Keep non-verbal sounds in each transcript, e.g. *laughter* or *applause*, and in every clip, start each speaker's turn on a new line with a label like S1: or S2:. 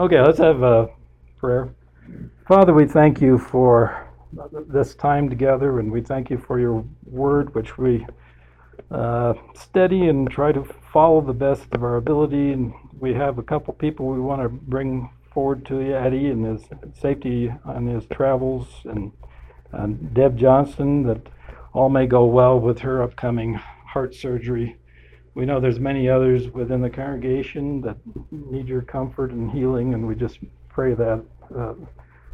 S1: Okay, let's have a prayer. Father, we thank you for this time together, and we thank you for your word, which we uh, study and try to follow the best of our ability. And we have a couple people we want to bring forward to you, Eddie, and his safety on his travels, and, and Deb Johnson, that all may go well with her upcoming heart surgery. We know there's many others within the congregation that need your comfort and healing, and we just pray that uh,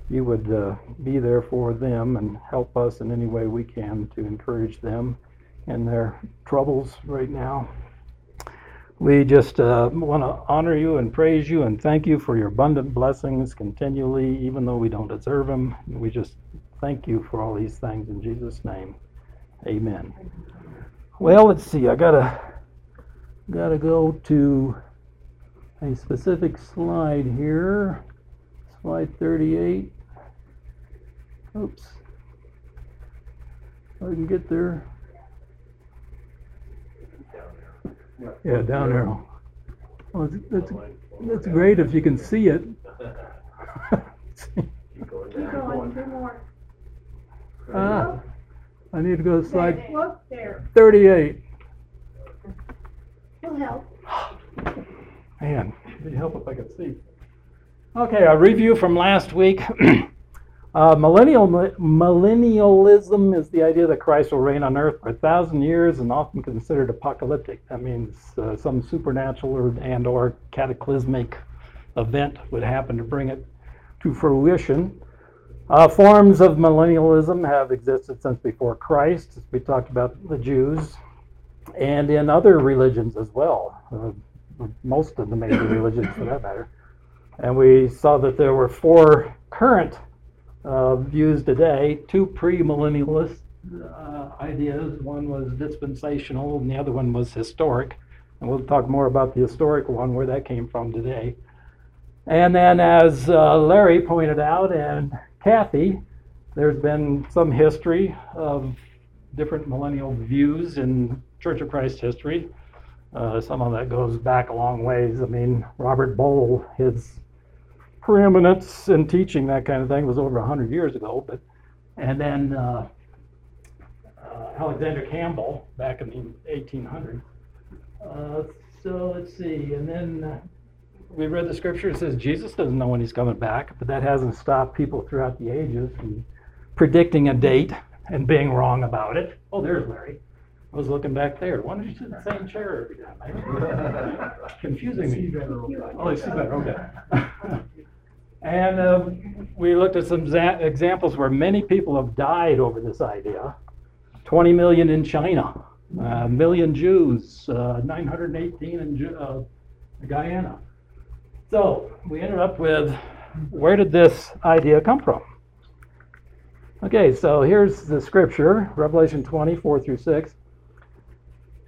S1: you would uh, be there for them and help us in any way we can to encourage them in their troubles right now. We just uh, want to honor you and praise you and thank you for your abundant blessings continually, even though we don't deserve them. We just thank you for all these things in Jesus' name. Amen. Well, let's see. I gotta gotta go to a specific slide here. Slide 38. Oops. I can get there. Yeah, down arrow. Well, it's, that's, that's great if you can see it.
S2: Keep going down.
S3: two more.
S1: Ah, I need to go to slide
S3: There, Look, there,
S1: 38.
S3: It'll help. *gasps*
S1: Man, it'd help if I could see. Okay, a review from last week. *clears throat* uh, millennial millennialism is the idea that Christ will reign on earth for a thousand years and often considered apocalyptic. That means uh, some supernatural or, and or cataclysmic event would happen to bring it to fruition. Uh, forms of millennialism have existed since before Christ. We talked about the Jews, and in other religions as well. Uh, most of the major religions, for that matter. And we saw that there were four current uh, views today, two premillennialist uh, ideas. One was dispensational, and the other one was historic. And we'll talk more about the historic one, where that came from today. And then, as uh, Larry pointed out, and Kathy, there's been some history of different millennial views in Church of Christ history. Uh, some of that goes back a long ways. I mean, Robert Boll, his preeminence in teaching that kind of thing was over 100 years ago. But and then uh, uh, Alexander Campbell back in the 1800s. Uh, so let's see, and then uh, we read the scripture. It says Jesus doesn't know when he's coming back, but that hasn't stopped people throughout the ages from predicting a date and being wrong about it. Oh, there's Larry. I was looking back there. Why don't you sit in the same chair every time? *laughs* Confusing me. Oh, I see better. Okay. *laughs* and uh, we looked at some za- examples where many people have died over this idea. 20 million in China, a million Jews, uh, 918 in Ju- uh, Guyana. So we ended up with where did this idea come from? Okay, so here's the scripture Revelation 24 through 6.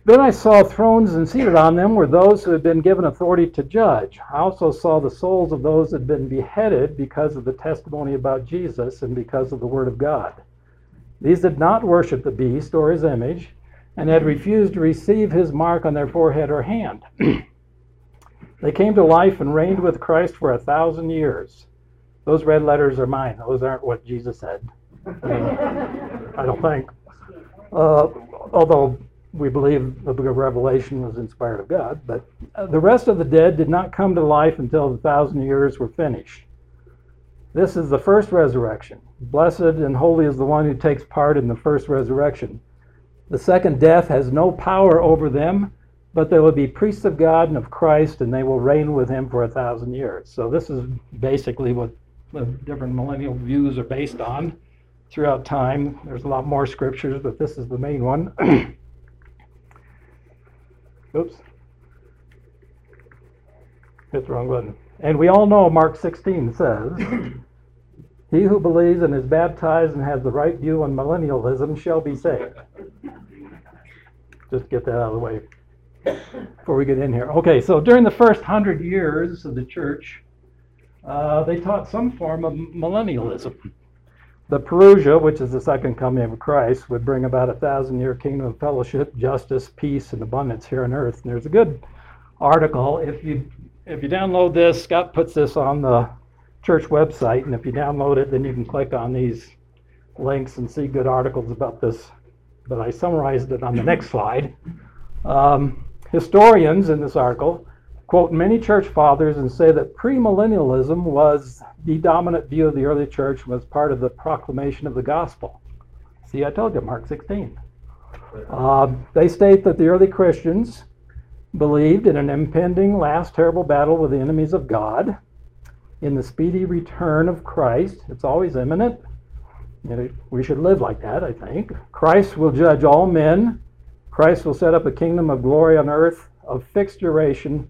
S1: Then I saw thrones, and seated on them were those who had been given authority to judge. I also saw the souls of those that had been beheaded because of the testimony about Jesus and because of the word of God. These did not worship the beast or his image, and had refused to receive his mark on their forehead or hand. *clears throat* they came to life and reigned with Christ for a thousand years. Those red letters are mine. Those aren't what Jesus said. I don't think. Uh, although we believe the book of Revelation was inspired of God, but the rest of the dead did not come to life until the thousand years were finished. This is the first resurrection. Blessed and holy is the one who takes part in the first resurrection. The second death has no power over them, but they will be priests of God and of Christ, and they will reign with him for a thousand years. So, this is basically what the different millennial views are based on throughout time. There's a lot more scriptures, but this is the main one. *clears throat* Oops. Hit the wrong button. And we all know Mark 16 says, *clears throat* He who believes and is baptized and has the right view on millennialism shall be saved. Just get that out of the way before we get in here. Okay, so during the first hundred years of the church, uh, they taught some form of millennialism. The Parousia, which is the second coming of Christ, would bring about a thousand year kingdom of fellowship, justice, peace, and abundance here on earth. And there's a good article if you if you download this, Scott puts this on the church website, and if you download it, then you can click on these links and see good articles about this. But I summarized it on the next slide. Um, historians in this article quote many church fathers and say that premillennialism was the dominant view of the early church was part of the proclamation of the gospel. See, I told you, Mark 16. Uh, they state that the early Christians believed in an impending last terrible battle with the enemies of God, in the speedy return of Christ. It's always imminent. we should live like that, I think. Christ will judge all men. Christ will set up a kingdom of glory on earth of fixed duration.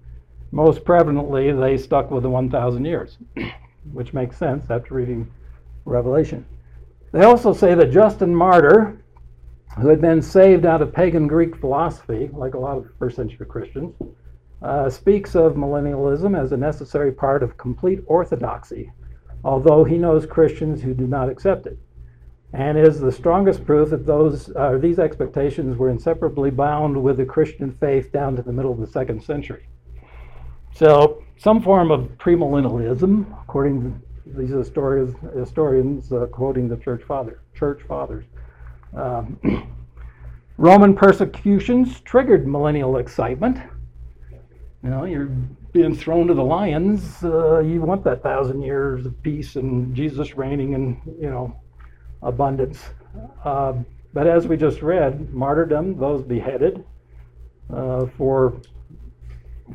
S1: Most prevalently, they stuck with the 1,000 years, *clears throat* which makes sense after reading Revelation. They also say that Justin Martyr, who had been saved out of pagan Greek philosophy, like a lot of first century Christians, uh, speaks of millennialism as a necessary part of complete orthodoxy, although he knows Christians who do not accept it, and is the strongest proof that those uh, these expectations were inseparably bound with the Christian faith down to the middle of the second century. So, some form of premillennialism, according to these historians, historians uh, quoting the church father, church fathers. Um, *clears throat* Roman persecutions triggered millennial excitement. You know, you're being thrown to the lions. Uh, you want that thousand years of peace and Jesus reigning in, you know, abundance. Uh, but as we just read, martyrdom, those beheaded uh, for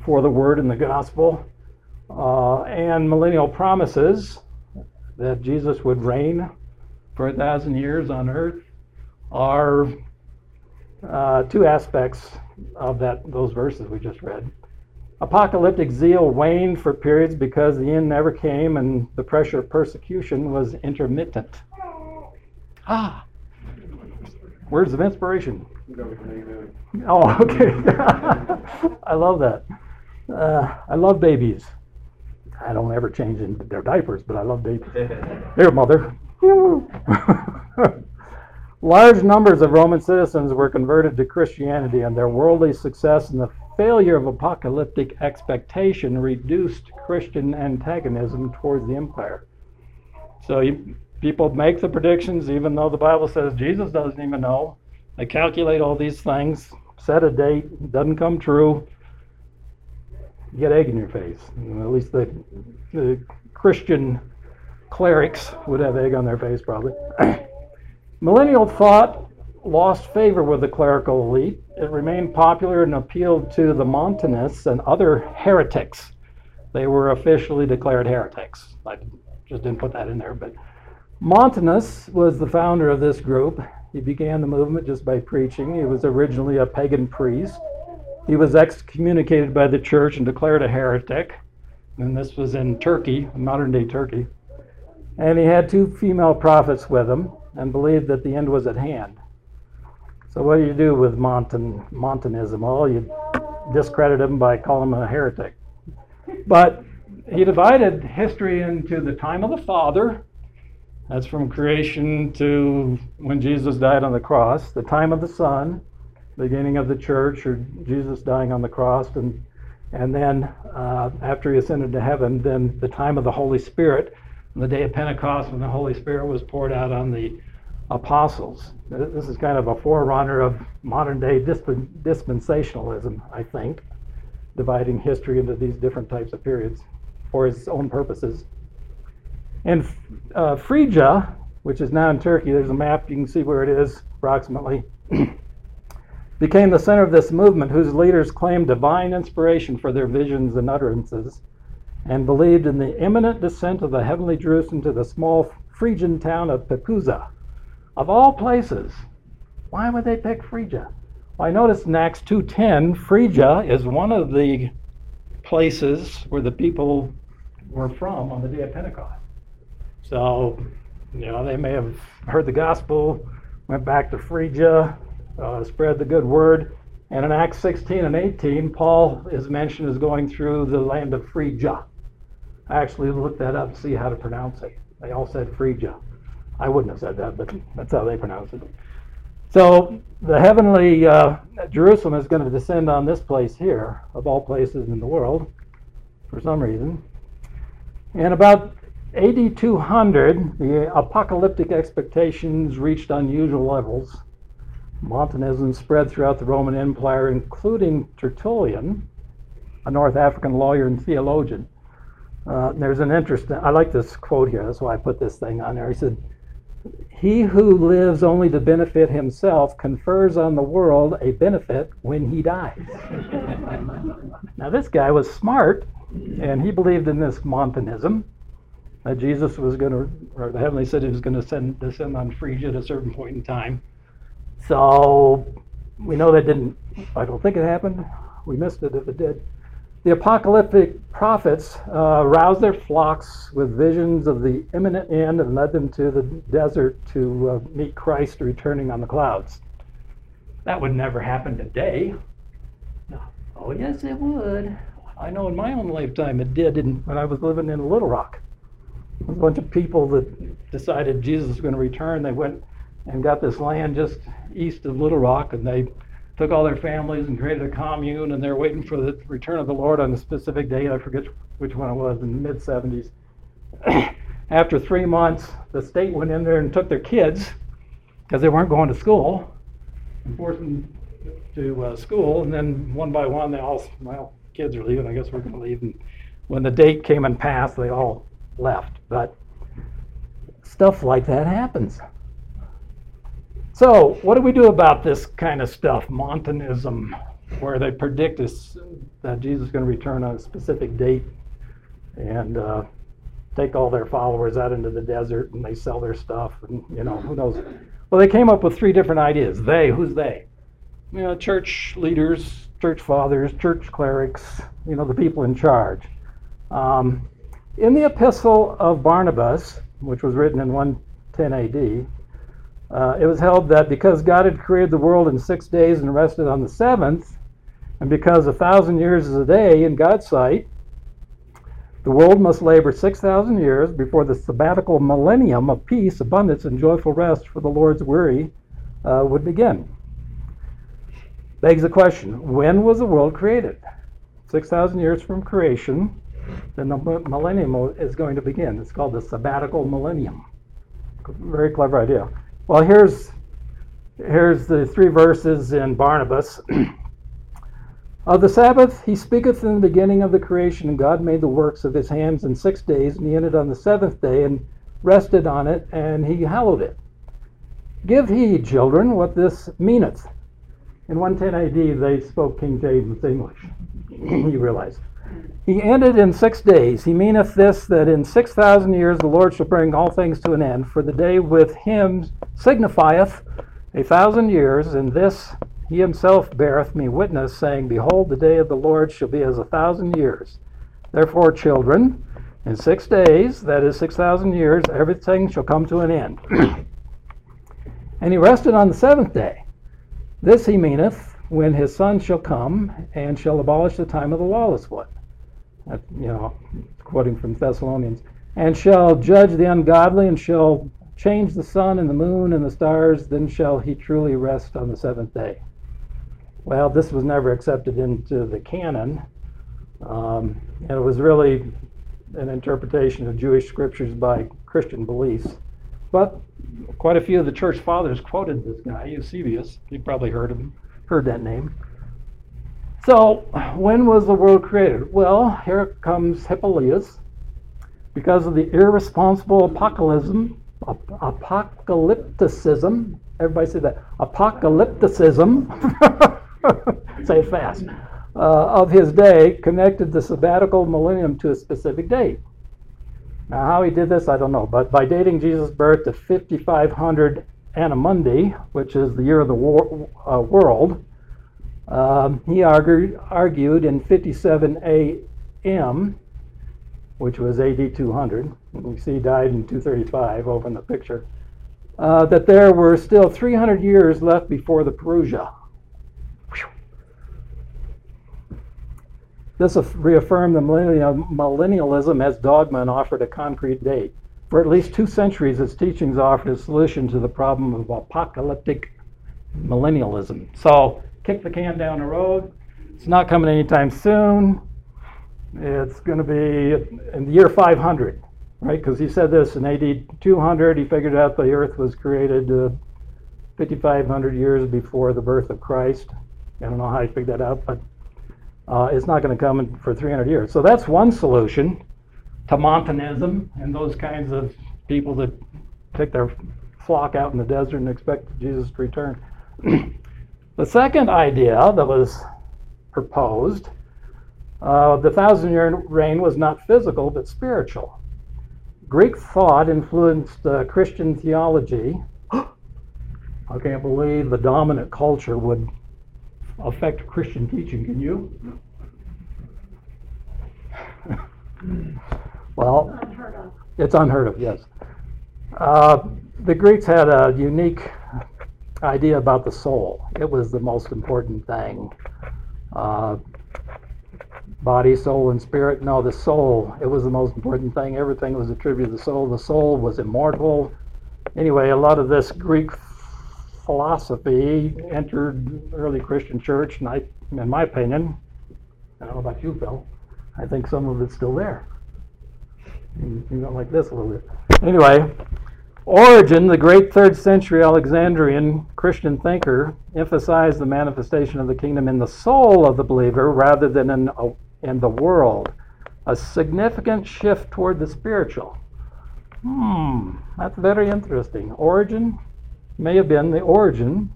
S1: for the word and the gospel, uh, and millennial promises that Jesus would reign for a thousand years on earth are uh, two aspects of that those verses we just read. Apocalyptic zeal waned for periods because the end never came and the pressure of persecution was intermittent. Ah, words of inspiration. Oh, okay. *laughs* I love that. Uh, I love babies. I don't ever change in their diapers, but I love babies. *laughs* Here, mother. *laughs* Large numbers of Roman citizens were converted to Christianity, and their worldly success and the failure of apocalyptic expectation reduced Christian antagonism towards the empire. So you, people make the predictions, even though the Bible says Jesus doesn't even know. They calculate all these things, set a date, doesn't come true get egg in your face. You know, at least the, the Christian clerics would have egg on their face, probably. *clears throat* Millennial thought lost favor with the clerical elite. It remained popular and appealed to the Montanists and other heretics. They were officially declared heretics. I just didn't put that in there, but Montanus was the founder of this group. He began the movement just by preaching. He was originally a pagan priest. He was excommunicated by the church and declared a heretic. And this was in Turkey, modern day Turkey. And he had two female prophets with him and believed that the end was at hand. So, what do you do with Montan, Montanism? Well, you discredit him by calling him a heretic. But he divided history into the time of the Father, that's from creation to when Jesus died on the cross, the time of the Son, beginning of the church or Jesus dying on the cross and and then uh, after he ascended to heaven, then the time of the Holy Spirit, the day of Pentecost when the Holy Spirit was poured out on the apostles. This is kind of a forerunner of modern day dispensationalism, I think, dividing history into these different types of periods for his own purposes. And uh, Phrygia, which is now in Turkey, there's a map, you can see where it is approximately. *clears throat* became the center of this movement whose leaders claimed divine inspiration for their visions and utterances and believed in the imminent descent of the heavenly Jerusalem to the small Phrygian town of Pepuza. Of all places, why would they pick Phrygia? Well, I noticed in Acts 2.10, Phrygia is one of the places where the people were from on the day of Pentecost. So, you know, they may have heard the gospel, went back to Phrygia, uh, spread the good word. And in Acts 16 and 18, Paul is mentioned as going through the land of Phrygia. I actually looked that up to see how to pronounce it. They all said Phrygia. I wouldn't have said that, but that's how they pronounce it. So the heavenly uh, Jerusalem is going to descend on this place here, of all places in the world. for some reason. And about AD 200, the apocalyptic expectations reached unusual levels. Montanism spread throughout the Roman Empire, including Tertullian, a North African lawyer and theologian. Uh, there's an interesting, I like this quote here, that's why I put this thing on there. He said, He who lives only to benefit himself confers on the world a benefit when he dies. *laughs* now, this guy was smart, and he believed in this Montanism that Jesus was going to, or the heavenly city was going to send, descend on Phrygia at a certain point in time. So we know that didn't, I don't think it happened. We missed it if it did. The apocalyptic prophets uh, roused their flocks with visions of the imminent end and led them to the desert to uh, meet Christ returning on the clouds. That would never happen today. Oh, yes, it would. I know in my own lifetime it did in, when I was living in Little Rock. A bunch of people that decided Jesus was going to return. They went and got this land just east of Little Rock, and they took all their families and created a commune, and they're waiting for the return of the Lord on a specific date. I forget which one it was in the mid 70s. *coughs* After three months, the state went in there and took their kids because they weren't going to school and forced them to uh, school. And then one by one, they all, well, kids are leaving. I guess we're going to leave. And when the date came and passed, they all left. But stuff like that happens. So, what do we do about this kind of stuff, Montanism, where they predict that Jesus is going to return on a specific date and uh, take all their followers out into the desert and they sell their stuff and, you know, who knows? Well, they came up with three different ideas. They, who's they? You know, church leaders, church fathers, church clerics, you know, the people in charge. Um, in the epistle of Barnabas, which was written in 110 AD, uh, it was held that because God had created the world in six days and rested on the seventh, and because a thousand years is a day in God's sight, the world must labor 6,000 years before the sabbatical millennium of peace, abundance, and joyful rest for the Lord's weary uh, would begin. Begs the question when was the world created? 6,000 years from creation, then the millennium is going to begin. It's called the sabbatical millennium. Very clever idea. Well, here's here's the three verses in Barnabas. *clears throat* of the Sabbath he speaketh in the beginning of the creation, and God made the works of his hands in six days, and he ended on the seventh day and rested on it, and he hallowed it. Give heed, children, what this meaneth. In 110 AD, they spoke King James English. *clears throat* you realize. He ended in six days. He meaneth this that in six thousand years the Lord shall bring all things to an end. For the day with him signifieth a thousand years, and this he himself beareth me witness, saying, Behold, the day of the Lord shall be as a thousand years. Therefore, children, in six days, that is six thousand years, everything shall come to an end. *clears throat* and he rested on the seventh day. This he meaneth when his son shall come and shall abolish the time of the lawless one you know, quoting from Thessalonians, and shall judge the ungodly, and shall change the sun and the moon and the stars, then shall he truly rest on the seventh day. Well, this was never accepted into the canon, um, and it was really an interpretation of Jewish scriptures by Christian beliefs. But quite a few of the church fathers quoted this guy, Eusebius. You probably heard him, heard that name. So, when was the world created? Well, here comes Hippolytus. Because of the irresponsible apocalypticism, apocalypticism, everybody say that, apocalypticism, *laughs* say it fast, uh, of his day, connected the sabbatical millennium to a specific date. Now, how he did this, I don't know, but by dating Jesus' birth to 5500 Anno Mundi, which is the year of the war, uh, world, um, he argued, argued in 57 AM, which was AD 200, we see died in 235 over in the picture, uh, that there were still 300 years left before the Parousia. This reaffirmed the millennialism as dogma and offered a concrete date. For at least two centuries, its teachings offered a solution to the problem of apocalyptic millennialism. So kick the can down the road. It's not coming anytime soon. It's going to be in the year 500, right? Because he said this in AD 200. He figured out the earth was created uh, 5,500 years before the birth of Christ. I don't know how he figured that out, but uh, it's not going to come for 300 years. So that's one solution to Montanism and those kinds of people that take their flock out in the desert and expect Jesus to return. *clears throat* the second idea that was proposed, uh, the thousand year reign was not physical but spiritual. Greek thought influenced uh, Christian theology. *gasps* I can't believe the dominant culture would affect Christian teaching, can you? *laughs* well, it's unheard of, yes. Uh, the Greeks had a unique idea about the soul. It was the most important thing. Uh, body, soul, and spirit. No, the soul. It was the most important thing. Everything was attributed to the soul. The soul was immortal. Anyway, a lot of this Greek philosophy entered early Christian church, and I, in my opinion, I don't know about you, Phil, I think some of it's still there. You, you like this a little bit. Anyway, Origen, the great third century Alexandrian Christian thinker, emphasized the manifestation of the kingdom in the soul of the believer rather than in, in the world. A significant shift toward the spiritual. Hmm, that's very interesting. Origen may have been the origin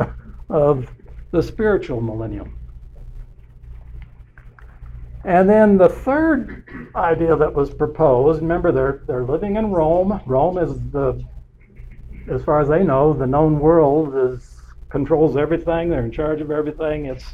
S1: *laughs* of the spiritual millennium. And then the third idea that was proposed, remember they're they're living in Rome. Rome is the as far as they know, the known world is controls everything, they're in charge of everything. It's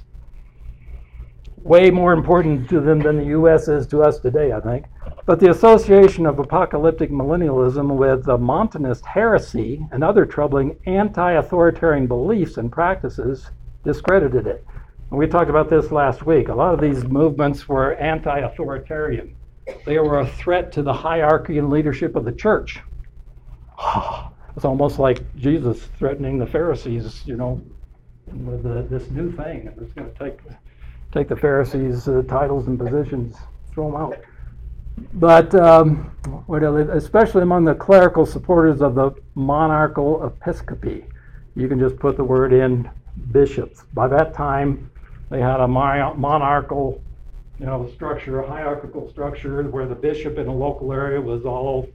S1: way more important to them than the US is to us today, I think. But the association of apocalyptic millennialism with the Montanist heresy and other troubling anti authoritarian beliefs and practices discredited it. And we talked about this last week. A lot of these movements were anti authoritarian, they were a threat to the hierarchy and leadership of the church. *sighs* It's almost like Jesus threatening the Pharisees, you know, with the, this new thing. It's going to take, take the Pharisees' uh, titles and positions, throw them out. But um, especially among the clerical supporters of the monarchical episcopacy, you can just put the word in bishops. By that time, they had a monarchical, you know, structure, a hierarchical structure, where the bishop in a local area was all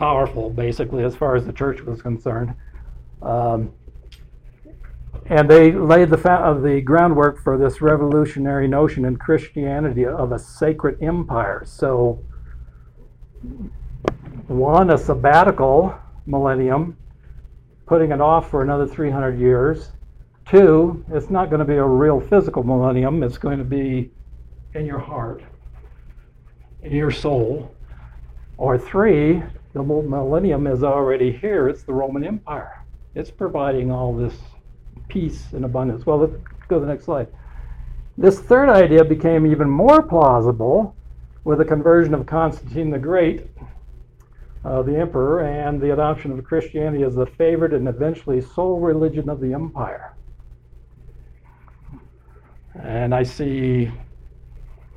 S1: powerful, basically, as far as the church was concerned. Um, and they laid the, fa- of the groundwork for this revolutionary notion in Christianity of a sacred empire. So, one, a sabbatical millennium, putting it off for another 300 years. Two, it's not going to be a real physical millennium, it's going to be in your heart, in your soul. Or three, the millennium is already here, it's the Roman Empire. It's providing all this peace and abundance. Well, let's go to the next slide. This third idea became even more plausible with the conversion of Constantine the Great, uh, the emperor, and the adoption of Christianity as the favored and eventually sole religion of the empire. And I see,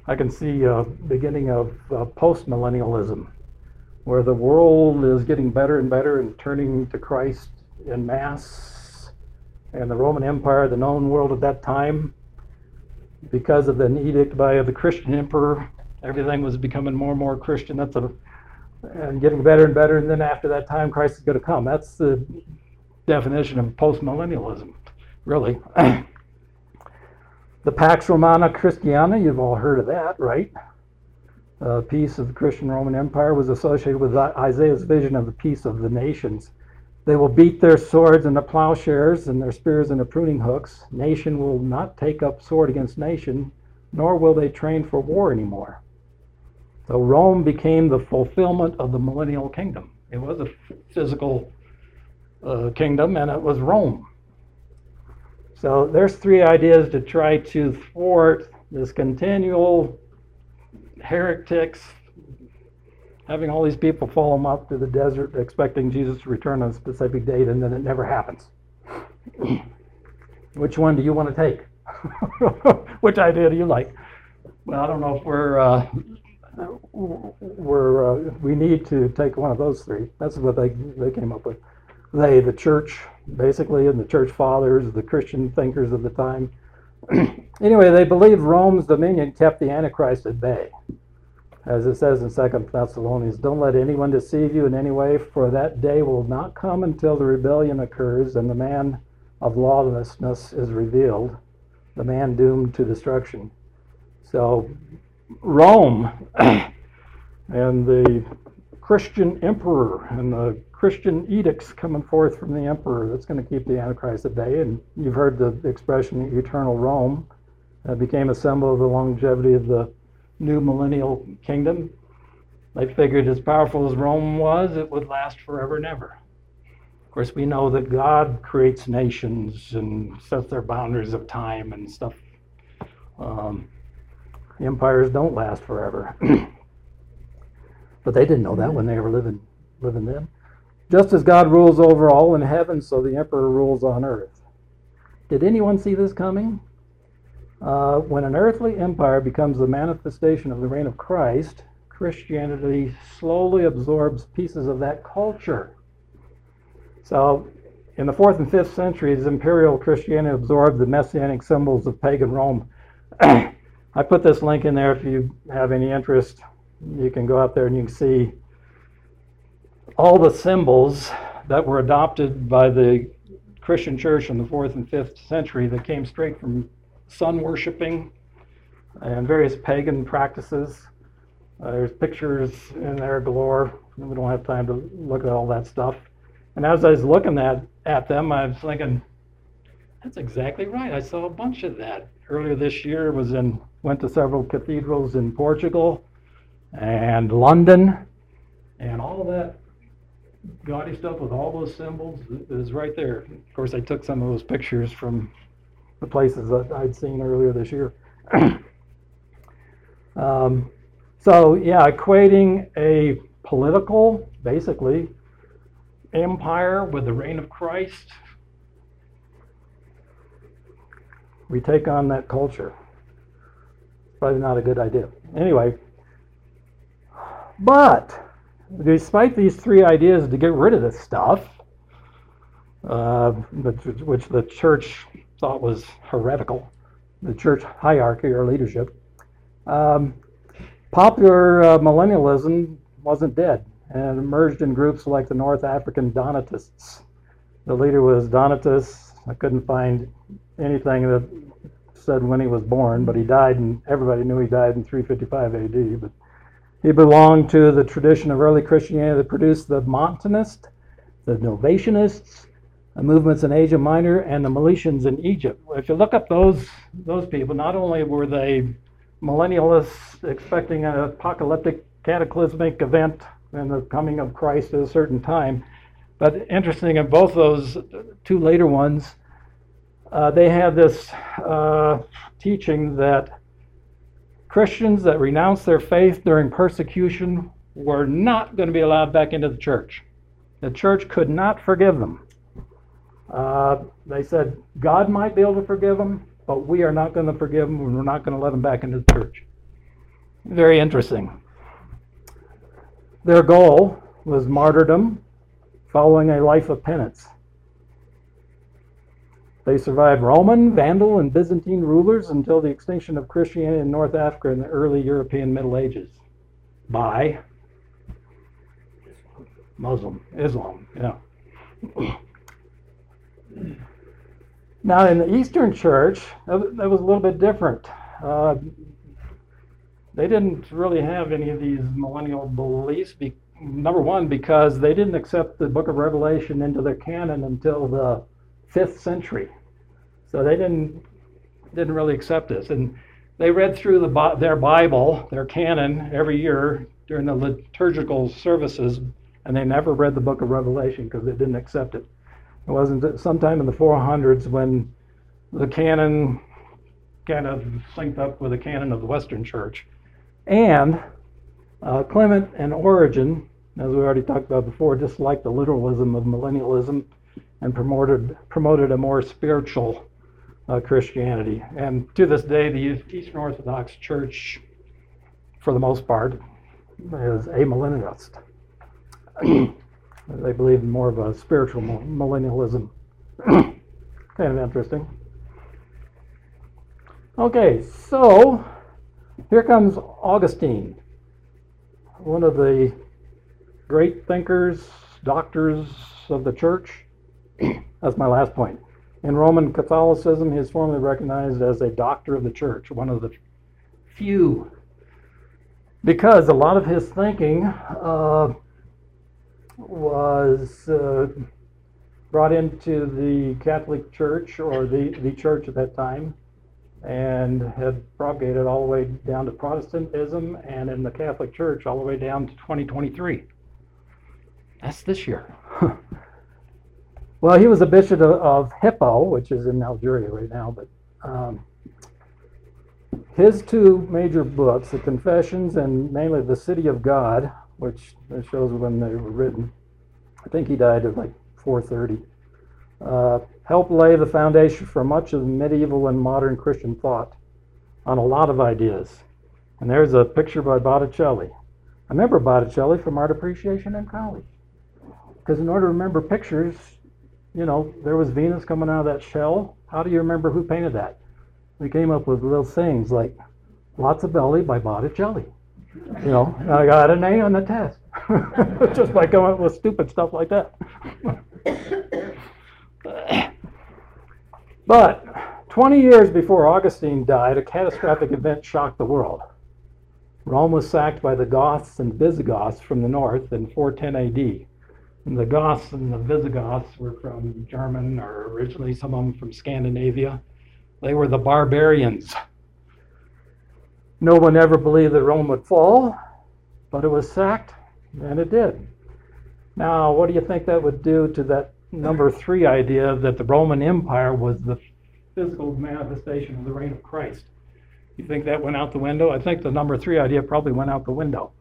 S1: I can see a beginning of uh, post-millennialism, where the world is getting better and better and turning to Christ in mass. And the Roman Empire, the known world at that time, because of an edict by the Christian emperor, everything was becoming more and more Christian. That's a and getting better and better. And then after that time, Christ is going to come. That's the definition of postmillennialism, really. *clears throat* The Pax Romana Christiana, you've all heard of that, right? Uh, peace of the Christian Roman Empire was associated with Isaiah's vision of the peace of the nations. They will beat their swords into plowshares and their spears into pruning hooks. Nation will not take up sword against nation, nor will they train for war anymore. So Rome became the fulfillment of the millennial kingdom. It was a physical uh, kingdom, and it was Rome. So there's three ideas to try to thwart this continual heretics, having all these people follow them up to the desert expecting Jesus to return on a specific date, and then it never happens. *clears throat* Which one do you want to take? *laughs* Which idea do you like? well, I don't know if we're uh, we're uh, we need to take one of those three. That's what they they came up with. They, the church, basically, and the church fathers, the Christian thinkers of the time. *clears throat* anyway, they believed Rome's dominion kept the Antichrist at bay. As it says in Second Thessalonians, don't let anyone deceive you in any way, for that day will not come until the rebellion occurs and the man of lawlessness is revealed, the man doomed to destruction. So, Rome *clears throat* and the Christian emperor and the Christian edicts coming forth from the emperor that's going to keep the Antichrist at bay. And you've heard the expression eternal Rome that became a symbol of the longevity of the new millennial kingdom. They figured as powerful as Rome was, it would last forever and ever. Of course, we know that God creates nations and sets their boundaries of time and stuff. Um, empires don't last forever. *clears throat* but they didn't know that when they were living, living then. Just as God rules over all in heaven, so the emperor rules on earth. Did anyone see this coming? Uh, when an earthly empire becomes the manifestation of the reign of Christ, Christianity slowly absorbs pieces of that culture. So, in the fourth and fifth centuries, imperial Christianity absorbed the messianic symbols of pagan Rome. *coughs* I put this link in there if you have any interest. You can go out there and you can see all the symbols that were adopted by the Christian church in the fourth and fifth century that came straight from sun worshiping and various pagan practices. Uh, there's pictures in there galore. We don't have time to look at all that stuff. And as I was looking at, at them, I was thinking, that's exactly right. I saw a bunch of that earlier this year. Was in went to several cathedrals in Portugal and London, and all that gaudy stuff with all those symbols is right there. Of course, I took some of those pictures from the places that I'd seen earlier this year. *clears throat* um, so, yeah, equating a political, basically, empire with the reign of Christ, we take on that culture. Probably not a good idea. Anyway, but despite these three ideas to get rid of this stuff, uh, which the church thought was heretical, the church hierarchy or leadership, um, popular uh, millennialism wasn't dead and emerged in groups like the North African Donatists. The leader was Donatus. I couldn't find anything that said when he was born, but he died, and everybody knew he died in 355 AD. But he belonged to the tradition of early Christianity that produced the Montanists, the Novatianists, the movements in Asia Minor, and the Meletians in Egypt. If you look up those those people, not only were they millennialists expecting an apocalyptic cataclysmic event and the coming of Christ at a certain time, but interesting in both those two later ones, uh, they had this uh, teaching that Christians that renounced their faith during persecution were not going to be allowed back into the church. The church could not forgive them. Uh, they said God might be able to forgive them, but we are not going to forgive them and we're not going to let them back into the church. Very interesting. Their goal was martyrdom following a life of penance. They survived Roman, Vandal, and Byzantine rulers until the extinction of Christianity in North Africa in the early European Middle Ages by Muslim, Islam, yeah. Now, in the Eastern Church, that was a little bit different. Uh, they didn't really have any of these millennial beliefs. Be, number one, because they didn't accept the Book of Revelation into their canon until the fifth century. So they didn't didn't really accept this, and they read through the, their Bible, their canon, every year during the liturgical services, and they never read the Book of Revelation because they didn't accept it. It wasn't sometime in the 400s when the canon kind of synced up with the canon of the Western Church, and uh, Clement and Origen, as we already talked about before, disliked the literalism of millennialism and promoted promoted a more spiritual uh, Christianity. And to this day, the Eastern Orthodox Church, for the most part, is amillennialist. *clears throat* they believe in more of a spiritual millennialism. *clears throat* kind of interesting. Okay, so here comes Augustine, one of the great thinkers, doctors of the church. *clears throat* That's my last point. In Roman Catholicism, he is formally recognized as a doctor of the church, one of the few, because a lot of his thinking uh, was uh, brought into the Catholic Church or the, the church at that time and had propagated all the way down to Protestantism and in the Catholic Church all the way down to 2023. That's this year. *laughs* Well, he was a bishop of Hippo, which is in Algeria right now, but um, his two major books, the Confessions and mainly The City of God, which shows when they were written. I think he died at like 430. Uh, helped lay the foundation for much of medieval and modern Christian thought on a lot of ideas. And there's a picture by Botticelli. I remember Botticelli from art appreciation in college. Because in order to remember pictures, you know, there was Venus coming out of that shell. How do you remember who painted that? We came up with little sayings like "Lots of belly" by Botticelli. You know, I got an A on the test *laughs* just by coming up with stupid stuff like that. *coughs* but 20 years before Augustine died, a catastrophic event shocked the world. Rome was sacked by the Goths and Visigoths from the north in 410 AD. The Goths and the Visigoths were from German, or originally some of them from Scandinavia. They were the barbarians. No one ever believed that Rome would fall, but it was sacked, and it did. Now, what do you think that would do to that number three idea that the Roman Empire was the physical manifestation of the reign of Christ? You think that went out the window? I think the number three idea probably went out the window.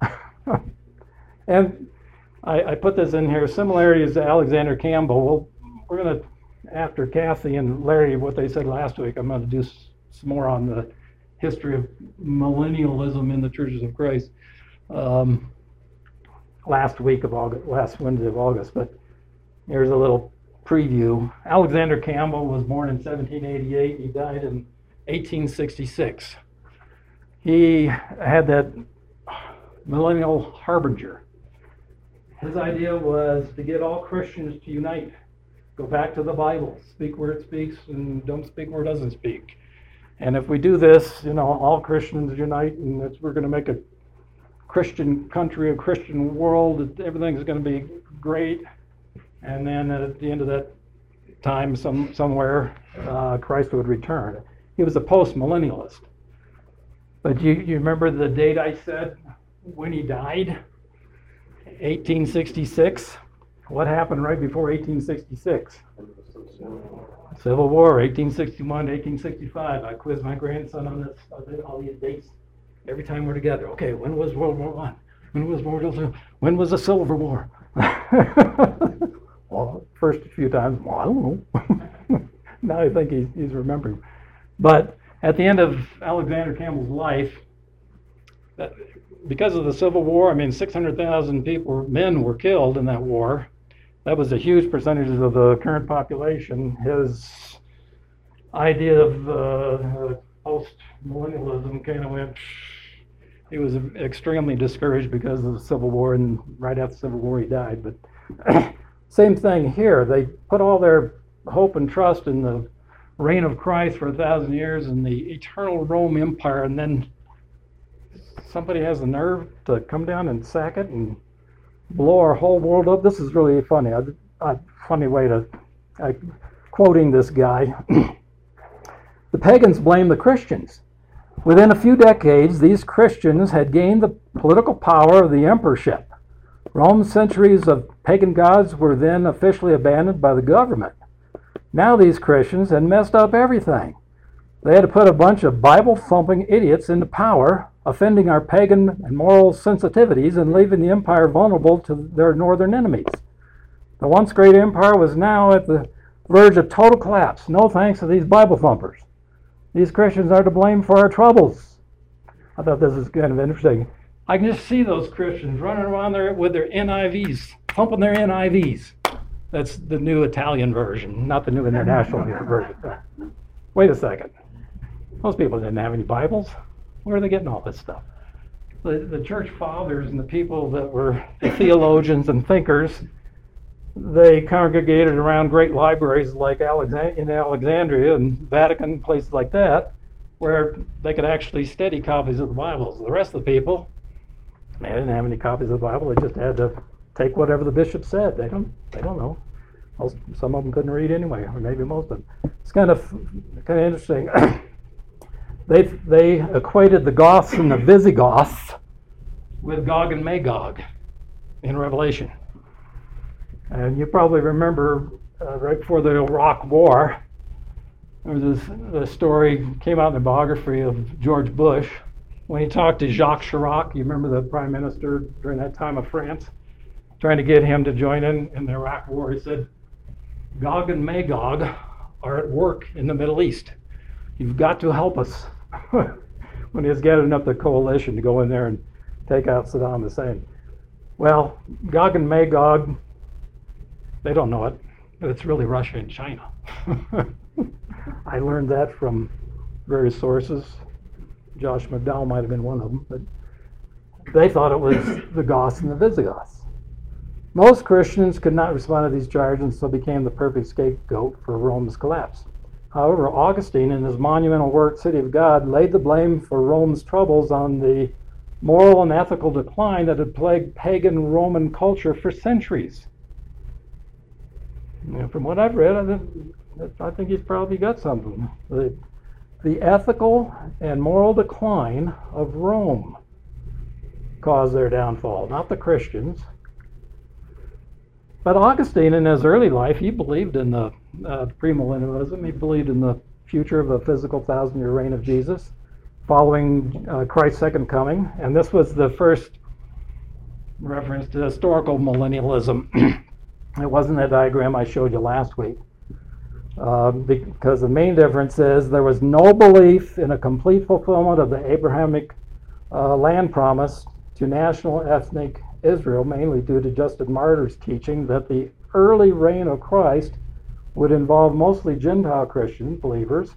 S1: *laughs* and I, I put this in here similarities to Alexander Campbell. Well, we're going to, after Kathy and Larry, what they said last week, I'm going to do some more on the history of millennialism in the churches of Christ. Um, last week of August, last Wednesday of August, but here's a little preview. Alexander Campbell was born in 1788. He died in 1866. He had that millennial harbinger his idea was to get all Christians to unite, go back to the Bible, speak where it speaks, and don't speak where it doesn't speak. And if we do this, you know, all Christians unite, and we're going to make a Christian country, a Christian world. Everything's going to be great. And then at the end of that time, some somewhere, uh, Christ would return. He was a post-millennialist. But you, you remember the date I said when he died? 1866. What happened right before 1866? Civil War, 1861 to 1865. I quiz my grandson on this, all these dates every time we're together. Okay, when was World War One? When was World War Two? When was the Civil War? *laughs* well, first a few times, well, I don't know. *laughs* now I think he's, he's remembering. But at the end of Alexander Campbell's life, uh, because of the Civil War, I mean, 600,000 people, men were killed in that war. That was a huge percentage of the current population. His idea of uh, post millennialism kind of went. He was extremely discouraged because of the Civil War, and right after the Civil War, he died. But *clears throat* same thing here. They put all their hope and trust in the reign of Christ for a thousand years and the eternal Rome Empire, and then somebody has the nerve to come down and sack it and blow our whole world up. This is really funny. A, a funny way to uh, quoting this guy. *clears throat* the pagans blame the Christians. Within a few decades, these Christians had gained the political power of the emperorship. Rome's centuries of pagan gods were then officially abandoned by the government. Now these Christians had messed up everything. They had to put a bunch of Bible thumping idiots into power offending our pagan and moral sensitivities and leaving the empire vulnerable to their northern enemies. The once great empire was now at the verge of total collapse. No thanks to these Bible thumpers. These Christians are to blame for our troubles. I thought this was kind of interesting. I can just see those Christians running around there with their NIVs, pumping their NIVs. That's the new Italian version, not the new international *laughs* version. Wait a second. Most people didn't have any Bibles. Where are they getting all this stuff? The, the church fathers and the people that were theologians and thinkers, they congregated around great libraries like Alexand- in Alexandria and Vatican, places like that, where they could actually study copies of the Bibles. The rest of the people, they didn't have any copies of the Bible. They just had to take whatever the bishop said. They don't. They don't know. Most, some of them couldn't read anyway, or maybe most of them. It's kind of kind of interesting. *coughs* they they equated the Goths and the Visigoths with Gog and Magog in Revelation. And you probably remember uh, right before the Iraq War, there was this the story came out in the biography of George Bush when he talked to Jacques Chirac. You remember the prime minister during that time of France, trying to get him to join in in the Iraq War. He said, "Gog and Magog are at work in the Middle East. You've got to help us." When he was gathering up the coalition to go in there and take out Saddam Hussein. Well, Gog and Magog, they don't know it, but it's really Russia and China. *laughs* I learned that from various sources. Josh McDowell might have been one of them, but they thought it was *coughs* the Goths and the Visigoths. Most Christians could not respond to these charges and so became the perfect scapegoat for Rome's collapse. However, Augustine, in his monumental work, City of God, laid the blame for Rome's troubles on the moral and ethical decline that had plagued pagan Roman culture for centuries. From what I've read, I think, I think he's probably got something. The, the ethical and moral decline of Rome caused their downfall, not the Christians. But Augustine, in his early life, he believed in the uh, premillennialism. He believed in the future of a physical thousand year reign of Jesus following uh, Christ's second coming. And this was the first reference to historical millennialism. *clears throat* it wasn't that diagram I showed you last week. Uh, because the main difference is there was no belief in a complete fulfillment of the Abrahamic uh, land promise to national ethnic Israel, mainly due to Justin Martyr's teaching that the early reign of Christ would involve mostly Gentile Christian believers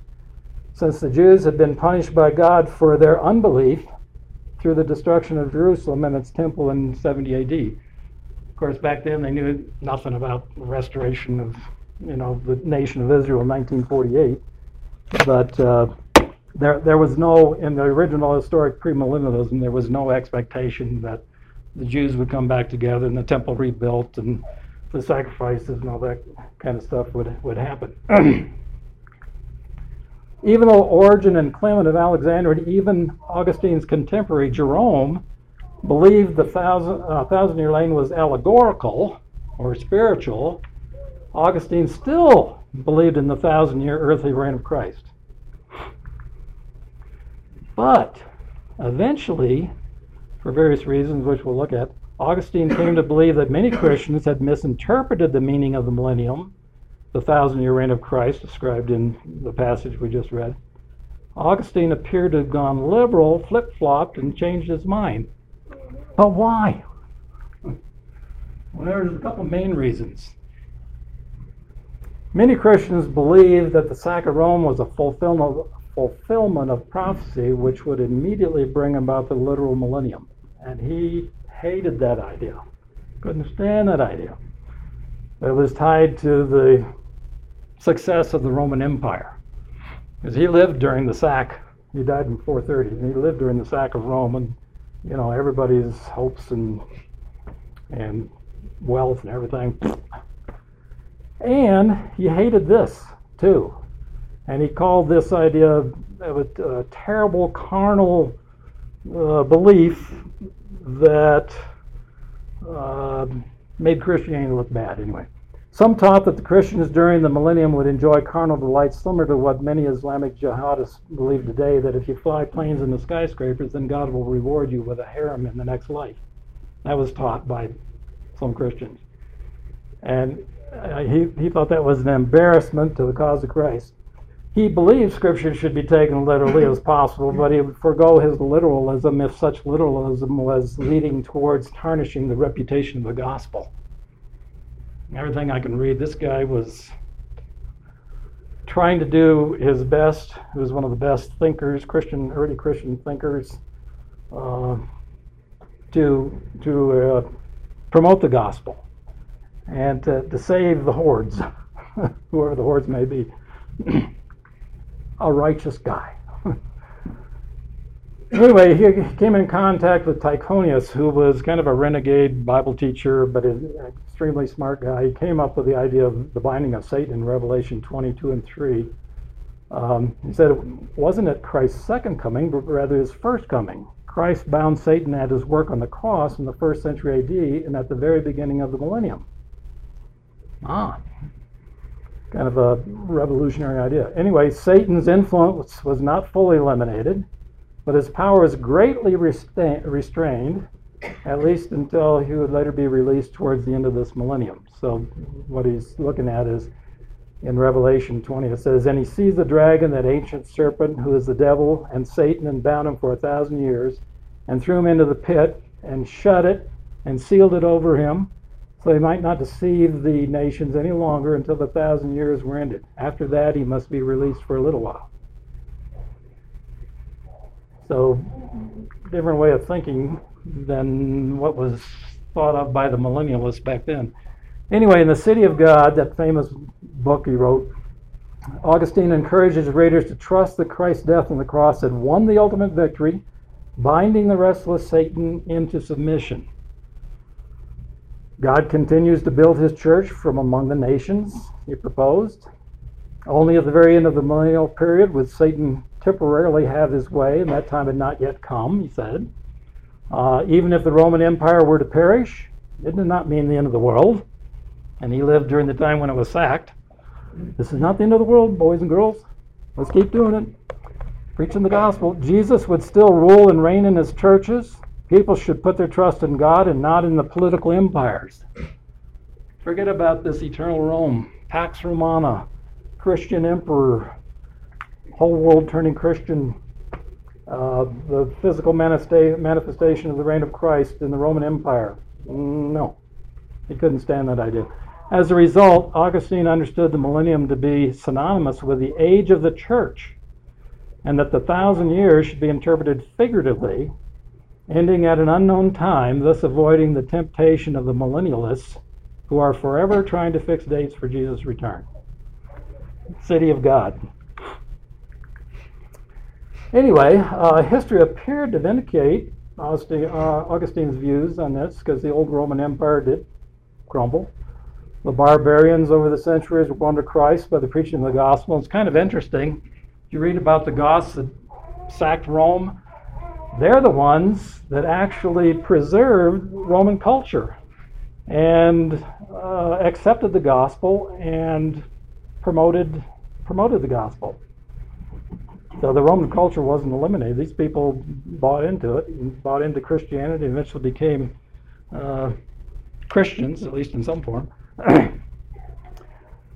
S1: since the Jews had been punished by God for their unbelief through the destruction of Jerusalem and its temple in 70 AD. Of course, back then they knew nothing about the restoration of, you know, the nation of Israel in 1948. But uh, there, there was no, in the original historic premillennialism, there was no expectation that the Jews would come back together and the temple rebuilt and the sacrifices and all that kind of stuff would, would happen. *clears throat* Even though Origen and Clement of Alexandria, and even Augustine's contemporary Jerome, believed the thousand, uh, thousand year reign was allegorical or spiritual, Augustine still believed in the thousand year earthly reign of Christ. But eventually, for various reasons, which we'll look at, Augustine came to believe that many Christians had misinterpreted the meaning of the millennium the thousand year reign of Christ described in the passage we just read, Augustine appeared to have gone liberal, flip flopped, and changed his mind. But why? Well, there's a couple main reasons. Many Christians believe that the sack of Rome was a fulfillment, fulfillment of prophecy which would immediately bring about the literal millennium. And he hated that idea. Couldn't stand that idea. It was tied to the success of the Roman Empire. Because he lived during the sack. He died in 430, and he lived during the sack of Rome, and you know everybody's hopes and and wealth and everything. And he hated this too, and he called this idea of a, a terrible carnal uh, belief that uh, made Christianity look bad. Anyway. Some taught that the Christians during the millennium would enjoy carnal delights similar to what many Islamic jihadists believe today that if you fly planes into skyscrapers, then God will reward you with a harem in the next life. That was taught by some Christians. And uh, he, he thought that was an embarrassment to the cause of Christ. He believed Scripture should be taken literally as possible, but he would forego his literalism if such literalism was leading towards tarnishing the reputation of the gospel. Everything I can read, this guy was trying to do his best. He was one of the best thinkers, Christian, early Christian thinkers, uh, to to uh, promote the gospel and to, to save the hordes, *laughs* whoever the hordes may be. *clears throat* A righteous guy. *laughs* anyway, he came in contact with Tychonius, who was kind of a renegade Bible teacher, but an extremely smart guy. He came up with the idea of the binding of Satan in Revelation 22 and 3. Um, he said it wasn't at Christ's second coming, but rather his first coming. Christ bound Satan at his work on the cross in the first century AD and at the very beginning of the millennium. Ah, kind of a revolutionary idea. Anyway, Satan's influence was not fully eliminated, but his power was greatly restrained, at least until he would later be released towards the end of this millennium. So, what he's looking at is in Revelation 20, it says, And he sees the dragon, that ancient serpent, who is the devil and Satan, and bound him for a thousand years, and threw him into the pit, and shut it, and sealed it over him, so he might not deceive the nations any longer until the thousand years were ended. After that, he must be released for a little while. So, different way of thinking than what was thought of by the millennialists back then. Anyway, in the City of God, that famous book he wrote, Augustine encourages readers to trust that Christ's death on the cross had won the ultimate victory, binding the restless Satan into submission. God continues to build his church from among the nations, he proposed. Only at the very end of the millennial period would Satan temporarily have his way, and that time had not yet come, he said. Uh, even if the Roman Empire were to perish, it did not mean the end of the world and he lived during the time when it was sacked. This is not the end of the world, boys and girls. Let's keep doing it. Preaching the gospel. Jesus would still rule and reign in his churches. People should put their trust in God and not in the political empires. Forget about this eternal Rome, Pax Romana, Christian emperor, whole world turning Christian, uh, the physical manifestation of the reign of Christ in the Roman Empire. No, he couldn't stand that idea. As a result, Augustine understood the millennium to be synonymous with the age of the church, and that the thousand years should be interpreted figuratively, ending at an unknown time, thus avoiding the temptation of the millennialists who are forever trying to fix dates for Jesus' return. City of God. Anyway, uh, history appeared to vindicate uh, Augustine's views on this because the old Roman Empire did crumble. The barbarians over the centuries were won to Christ by the preaching of the gospel. It's kind of interesting. You read about the Goths that sacked Rome. They're the ones that actually preserved Roman culture and uh, accepted the gospel and promoted promoted the gospel. So the Roman culture wasn't eliminated. These people bought into it, bought into Christianity, and eventually became uh, Christians, at least in some form. *clears throat*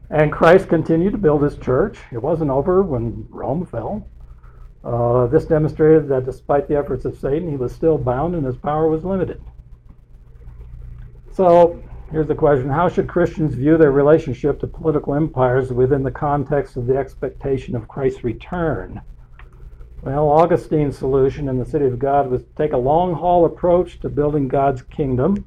S1: and Christ continued to build his church. It wasn't over when Rome fell. Uh, this demonstrated that despite the efforts of Satan, he was still bound and his power was limited. So, here's the question How should Christians view their relationship to political empires within the context of the expectation of Christ's return? Well, Augustine's solution in the City of God was to take a long haul approach to building God's kingdom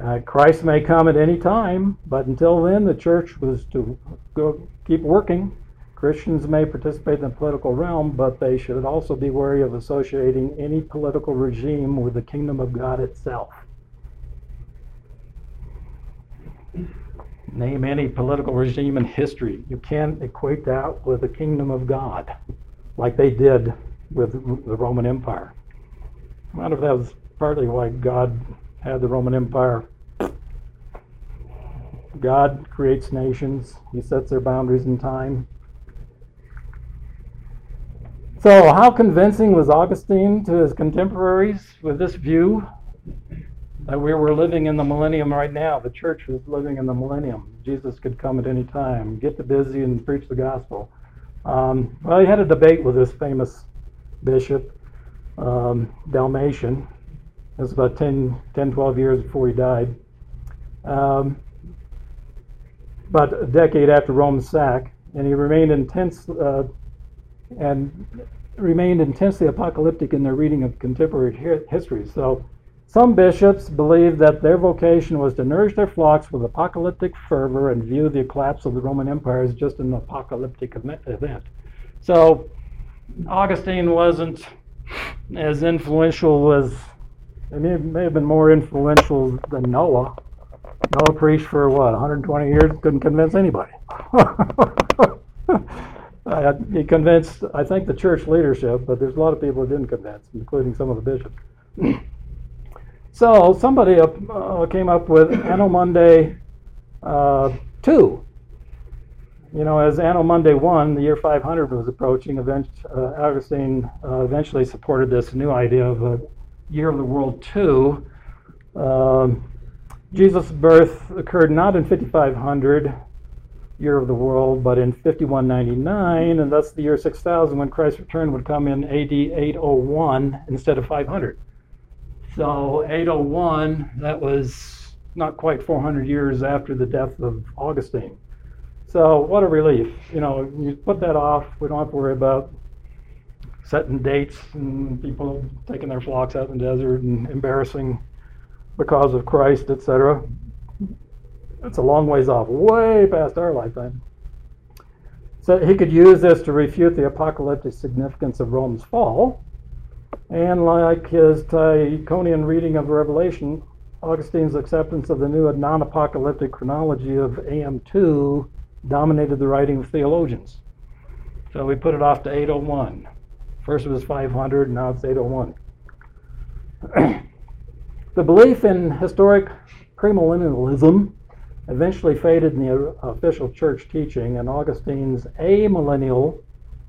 S1: uh, Christ may come at any time, but until then, the church was to go keep working. Christians may participate in the political realm, but they should also be wary of associating any political regime with the kingdom of God itself. Name any political regime in history. You can't equate that with the kingdom of God, like they did with the Roman Empire. I wonder if that was partly why God had the Roman Empire. God creates nations, He sets their boundaries in time. So, how convincing was Augustine to his contemporaries with this view? that we were living in the millennium right now. The church was living in the millennium. Jesus could come at any time, get the busy, and preach the gospel. Um, well, he had a debate with this famous bishop, um, Dalmatian. It was about 10, 10, 12 years before he died. Um, about a decade after Rome's sack, and he remained intense uh, and remained intensely apocalyptic in their reading of contemporary history. So some bishops believed that their vocation was to nourish their flocks with apocalyptic fervor and view the collapse of the Roman Empire as just an apocalyptic event. So Augustine wasn't as influential as, he may, may have been more influential than Noah. Noah preached for what, 120 years, couldn't convince anybody. *laughs* uh, he convinced, I think, the church leadership, but there's a lot of people who didn't convince, including some of the bishops. *clears throat* So somebody uh, came up with Anno Mundi uh, 2. You know, as Anno Mundi 1, the year 500 was approaching, event, uh, Augustine uh, eventually supported this new idea of a year of the world 2. Um, Jesus' birth occurred not in 5500, year of the world, but in 5199, and thus the year 6000 when Christ's return would come in AD 801 instead of 500. So 801, that was not quite 400 years after the death of Augustine. So what a relief. You know, you put that off. We don't have to worry about setting dates and people taking their flocks out in the desert and embarrassing the cause of Christ, etc. It's a long ways off, way past our lifetime. So he could use this to refute the apocalyptic significance of Rome's fall and like his Tychonian reading of Revelation, Augustine's acceptance of the new non apocalyptic chronology of AM2 dominated the writing of theologians. So we put it off to 801. First it was 500, now it's 801. *clears throat* the belief in historic premillennialism eventually faded in the official church teaching, and Augustine's amillennial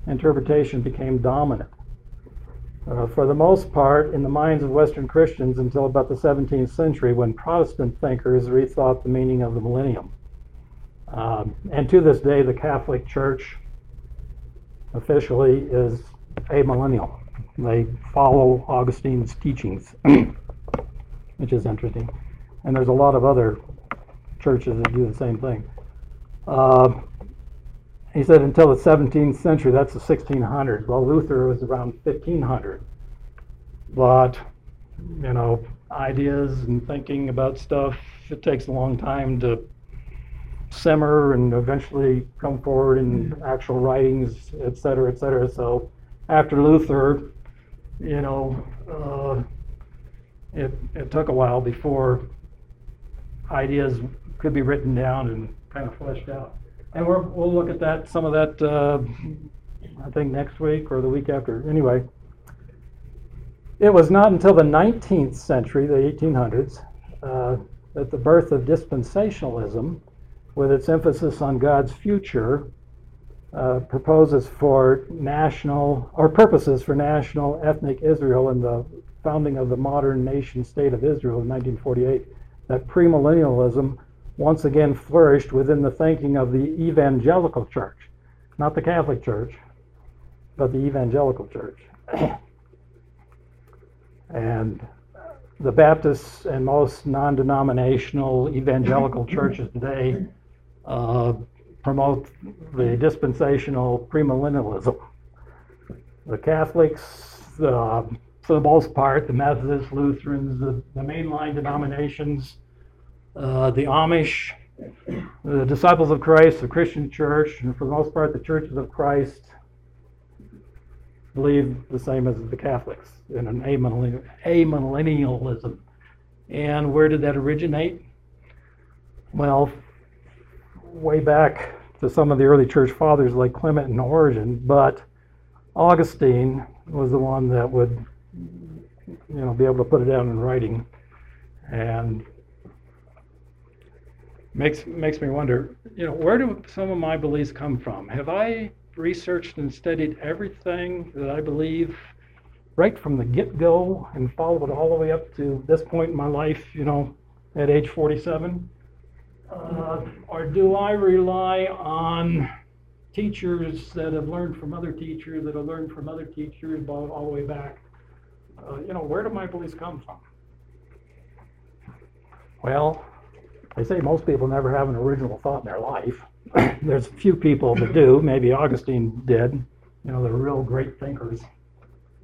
S1: interpretation became dominant uh, for the most part, in the minds of Western Christians until about the 17th century when Protestant thinkers rethought the meaning of the millennium. Um, and to this day, the Catholic Church officially is amillennial. They follow Augustine's teachings, *clears throat* which is interesting. And there's a lot of other churches that do the same thing. Uh, he said until the 17th century, that's the 1600s. Well, Luther was around 1500. But, you know, ideas and thinking about stuff, it takes a long time to simmer and eventually come forward in actual writings, et cetera, et cetera. So after Luther, you know, uh, it, it took a while before ideas could be written down and kind of fleshed out. And we're, we'll look at that, some of that, uh, I think next week or the week after. Anyway, it was not until the 19th century, the 1800s, uh, that the birth of dispensationalism, with its emphasis on God's future, uh, proposes for national or purposes for national ethnic Israel and the founding of the modern nation state of Israel in 1948. That premillennialism once again flourished within the thinking of the evangelical church, not the Catholic Church, but the evangelical church. *clears throat* and the Baptists and most non denominational evangelical churches today uh, promote the dispensational premillennialism. The Catholics, uh, for the most part, the Methodists, Lutherans, the, the mainline denominations, uh, the Amish, the Disciples of Christ, the Christian Church, and for the most part, the Churches of Christ believe the same as the Catholics in an amillennialism. And where did that originate? Well, way back to some of the early church fathers like Clement and Origen, but Augustine was the one that would, you know, be able to put it down in writing. And makes makes me wonder, you know, where do some of my beliefs come from? Have I researched and studied everything that I believe right from the get-go and followed it all the way up to this point in my life, you know, at age 47? Uh, or do I rely on teachers that have learned from other teachers that have learned from other teachers all, all the way back? Uh, you know, where do my beliefs come from? Well, they say most people never have an original thought in their life. *clears throat* There's a few people that do. Maybe Augustine did. You know, they're real great thinkers.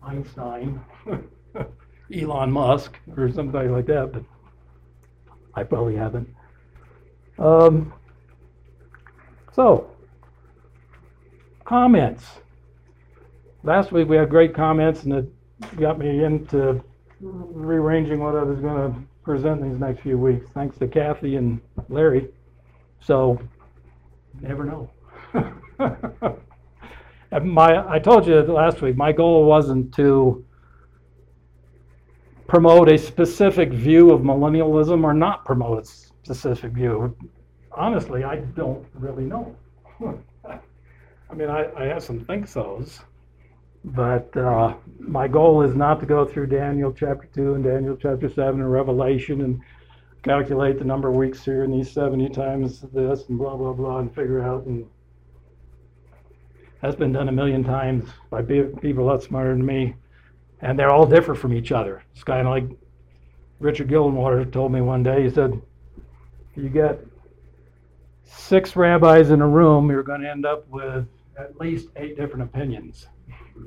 S1: Einstein, *laughs* Elon Musk, or somebody like that, but I probably haven't. Um, so, comments. Last week we had great comments, and it got me into rearranging what I was going to present these next few weeks, thanks to Kathy and Larry. So, never know. *laughs* my, I told you last week, my goal wasn't to promote a specific view of millennialism or not promote a specific view. Honestly, I don't really know. *laughs* I mean, I, I have some think so's, but uh, my goal is not to go through Daniel chapter 2 and Daniel chapter 7 and Revelation and calculate the number of weeks here and these 70 times this and blah, blah, blah, and figure out. And that's been done a million times by people a lot smarter than me. And they're all different from each other. It's kind of like Richard Gildenwater told me one day. He said, you get six rabbis in a room, you're going to end up with at least eight different opinions.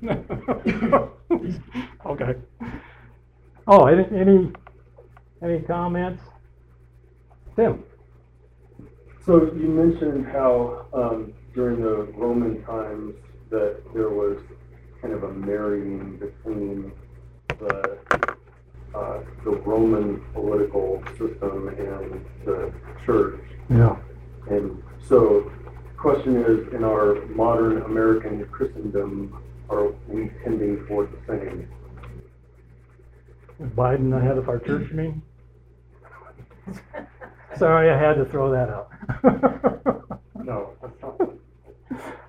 S1: *laughs* okay. Oh, any, any any comments? Tim.
S2: So you mentioned how um, during the Roman times that there was kind of a marrying between the uh, the Roman political system and the church.
S1: Yeah.
S2: And so, question is, in our modern American Christendom, are we tending toward the same?
S1: Biden ahead of our church, you mean? Sorry, I had to throw that out. *laughs*
S2: No, that's not.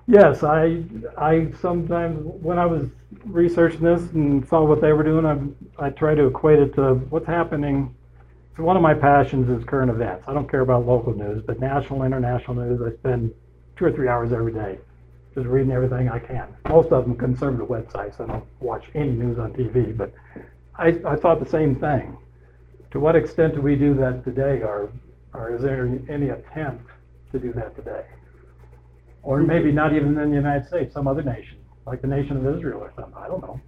S1: Yes, I, I sometimes, when I was researching this and saw what they were doing, I, I try to equate it to what's happening. So one of my passions is current events. I don't care about local news, but national, international news, I spend two or three hours every day just reading everything I can. Most of them conservative websites. I don't watch any news on TV, but I, I thought the same thing. To what extent do we do that today, or, or is there any attempt to do that today? Or maybe not even in the United States, some other nation, like the nation of Israel or something. I don't know.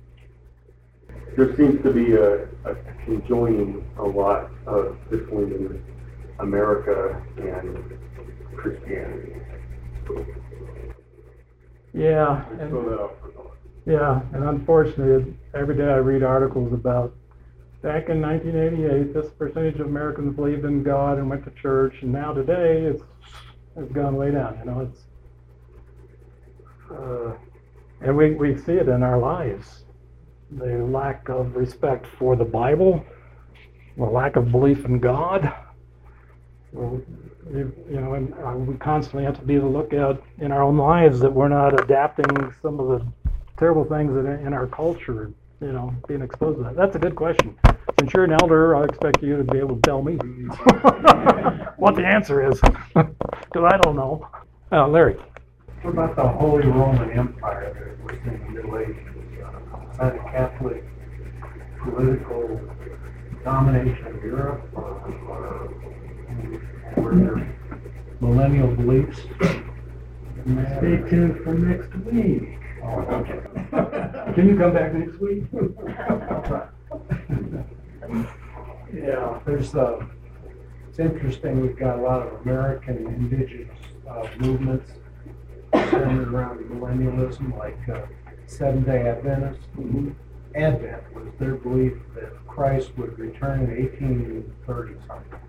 S2: There seems to be a, a conjoining a lot of between America and Christianity.
S1: Yeah, and,
S2: throw that out for
S1: yeah, and unfortunately, every day I read articles about back in 1988, this percentage of Americans believed in God and went to church, and now today it's it's gone way down. You know, it's uh, and we, we see it in our lives. The lack of respect for the Bible, the lack of belief in God. You, know, and uh, we constantly have to be the lookout in our own lives that we're not adapting some of the terrible things that in our culture, you know, being exposed to that. That's a good question. Since you're an elder, I expect you to be able to tell me *laughs* what the answer is, *laughs* because I don't know. Uh, Larry.
S3: What about the Holy Roman Empire that was in the Middle Ages? Was that a Catholic political domination of Europe or, or millennial beliefs?
S4: Stay tuned for next week.
S3: Oh, okay. *laughs*
S1: Can you come back next week?
S3: Yeah, there's, uh, it's interesting, we've got a lot of American indigenous, uh, movements centered around millennialism, like, uh, Seventh-day Adventists. Advent was their belief that Christ would return in eighteen thirty something.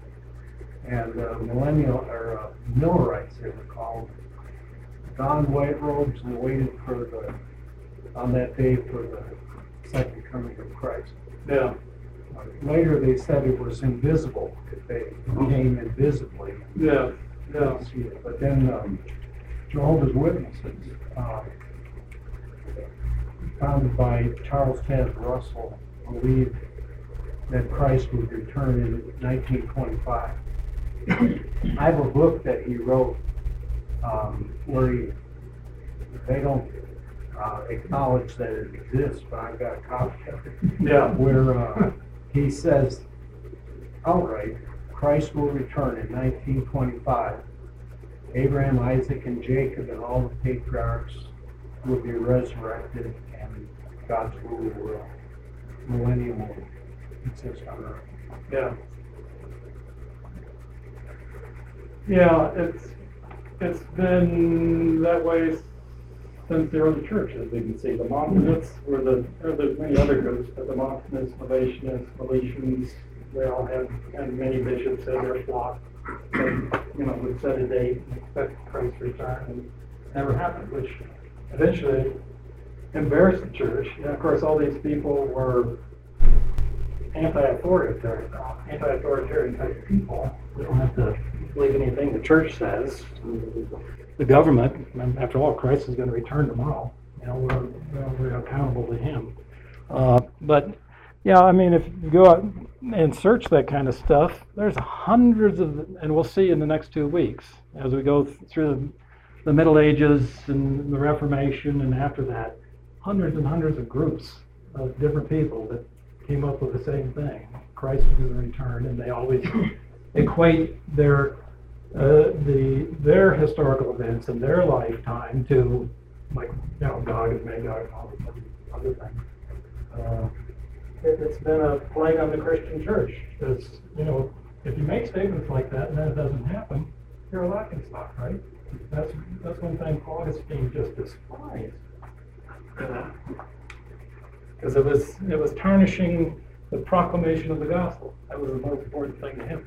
S3: And, uh, millennial, or, uh, Millerites, they were called, donned white robes and waited for the, on that day for the second coming of Christ.
S1: Yeah.
S3: Later, they said it was invisible, if they came invisibly.
S1: Yeah.
S3: couldn't see it. But then um, Jehovah's Witnesses, uh, founded by Charles Taze Russell, believed that Christ would return in 1925. I have a book that he wrote um, where he, they don't uh, acknowledge that it exists, but I've got a copy of it.
S1: Yeah.
S3: Where uh, he says outright, Christ will return in 1925. Abraham, Isaac, and Jacob, and all the patriarchs will be resurrected, and God's rule will, millennium will exist on earth.
S1: Yeah. Yeah, it's, it's been that way since the early church, as we can see. The Montanists were the, there are many other groups, but the Montanists, Novatianists, Meletians, they all had, and many bishops had their flock. And, you know, would set a date and expect Christ's return, and never happened, which eventually embarrassed the church. And of course, all these people were anti-authoritarian, uh, anti-authoritarian type people. We don't have to believe anything the church says. The government, after all, Christ is going to return tomorrow. You know, we're, we're accountable to Him. Uh, but yeah, I mean, if you go out and search that kind of stuff, there's hundreds of, and we'll see in the next two weeks as we go through the, the Middle Ages and the Reformation, and after that, hundreds and hundreds of groups of different people that came up with the same thing. Christ was going to return, and they always *laughs* equate their uh, the their historical events in their lifetime to like you know Gog and Magog and all these other things. Uh, it, it's been a plague on the Christian church because you know if you make statements like that and then it doesn't happen, you're a laughing stock, right? That's that's one thing Augustine just despised. Because it was it was tarnishing the proclamation of the gospel. That was the most important thing to him.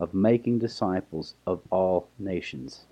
S5: of making disciples of all nations.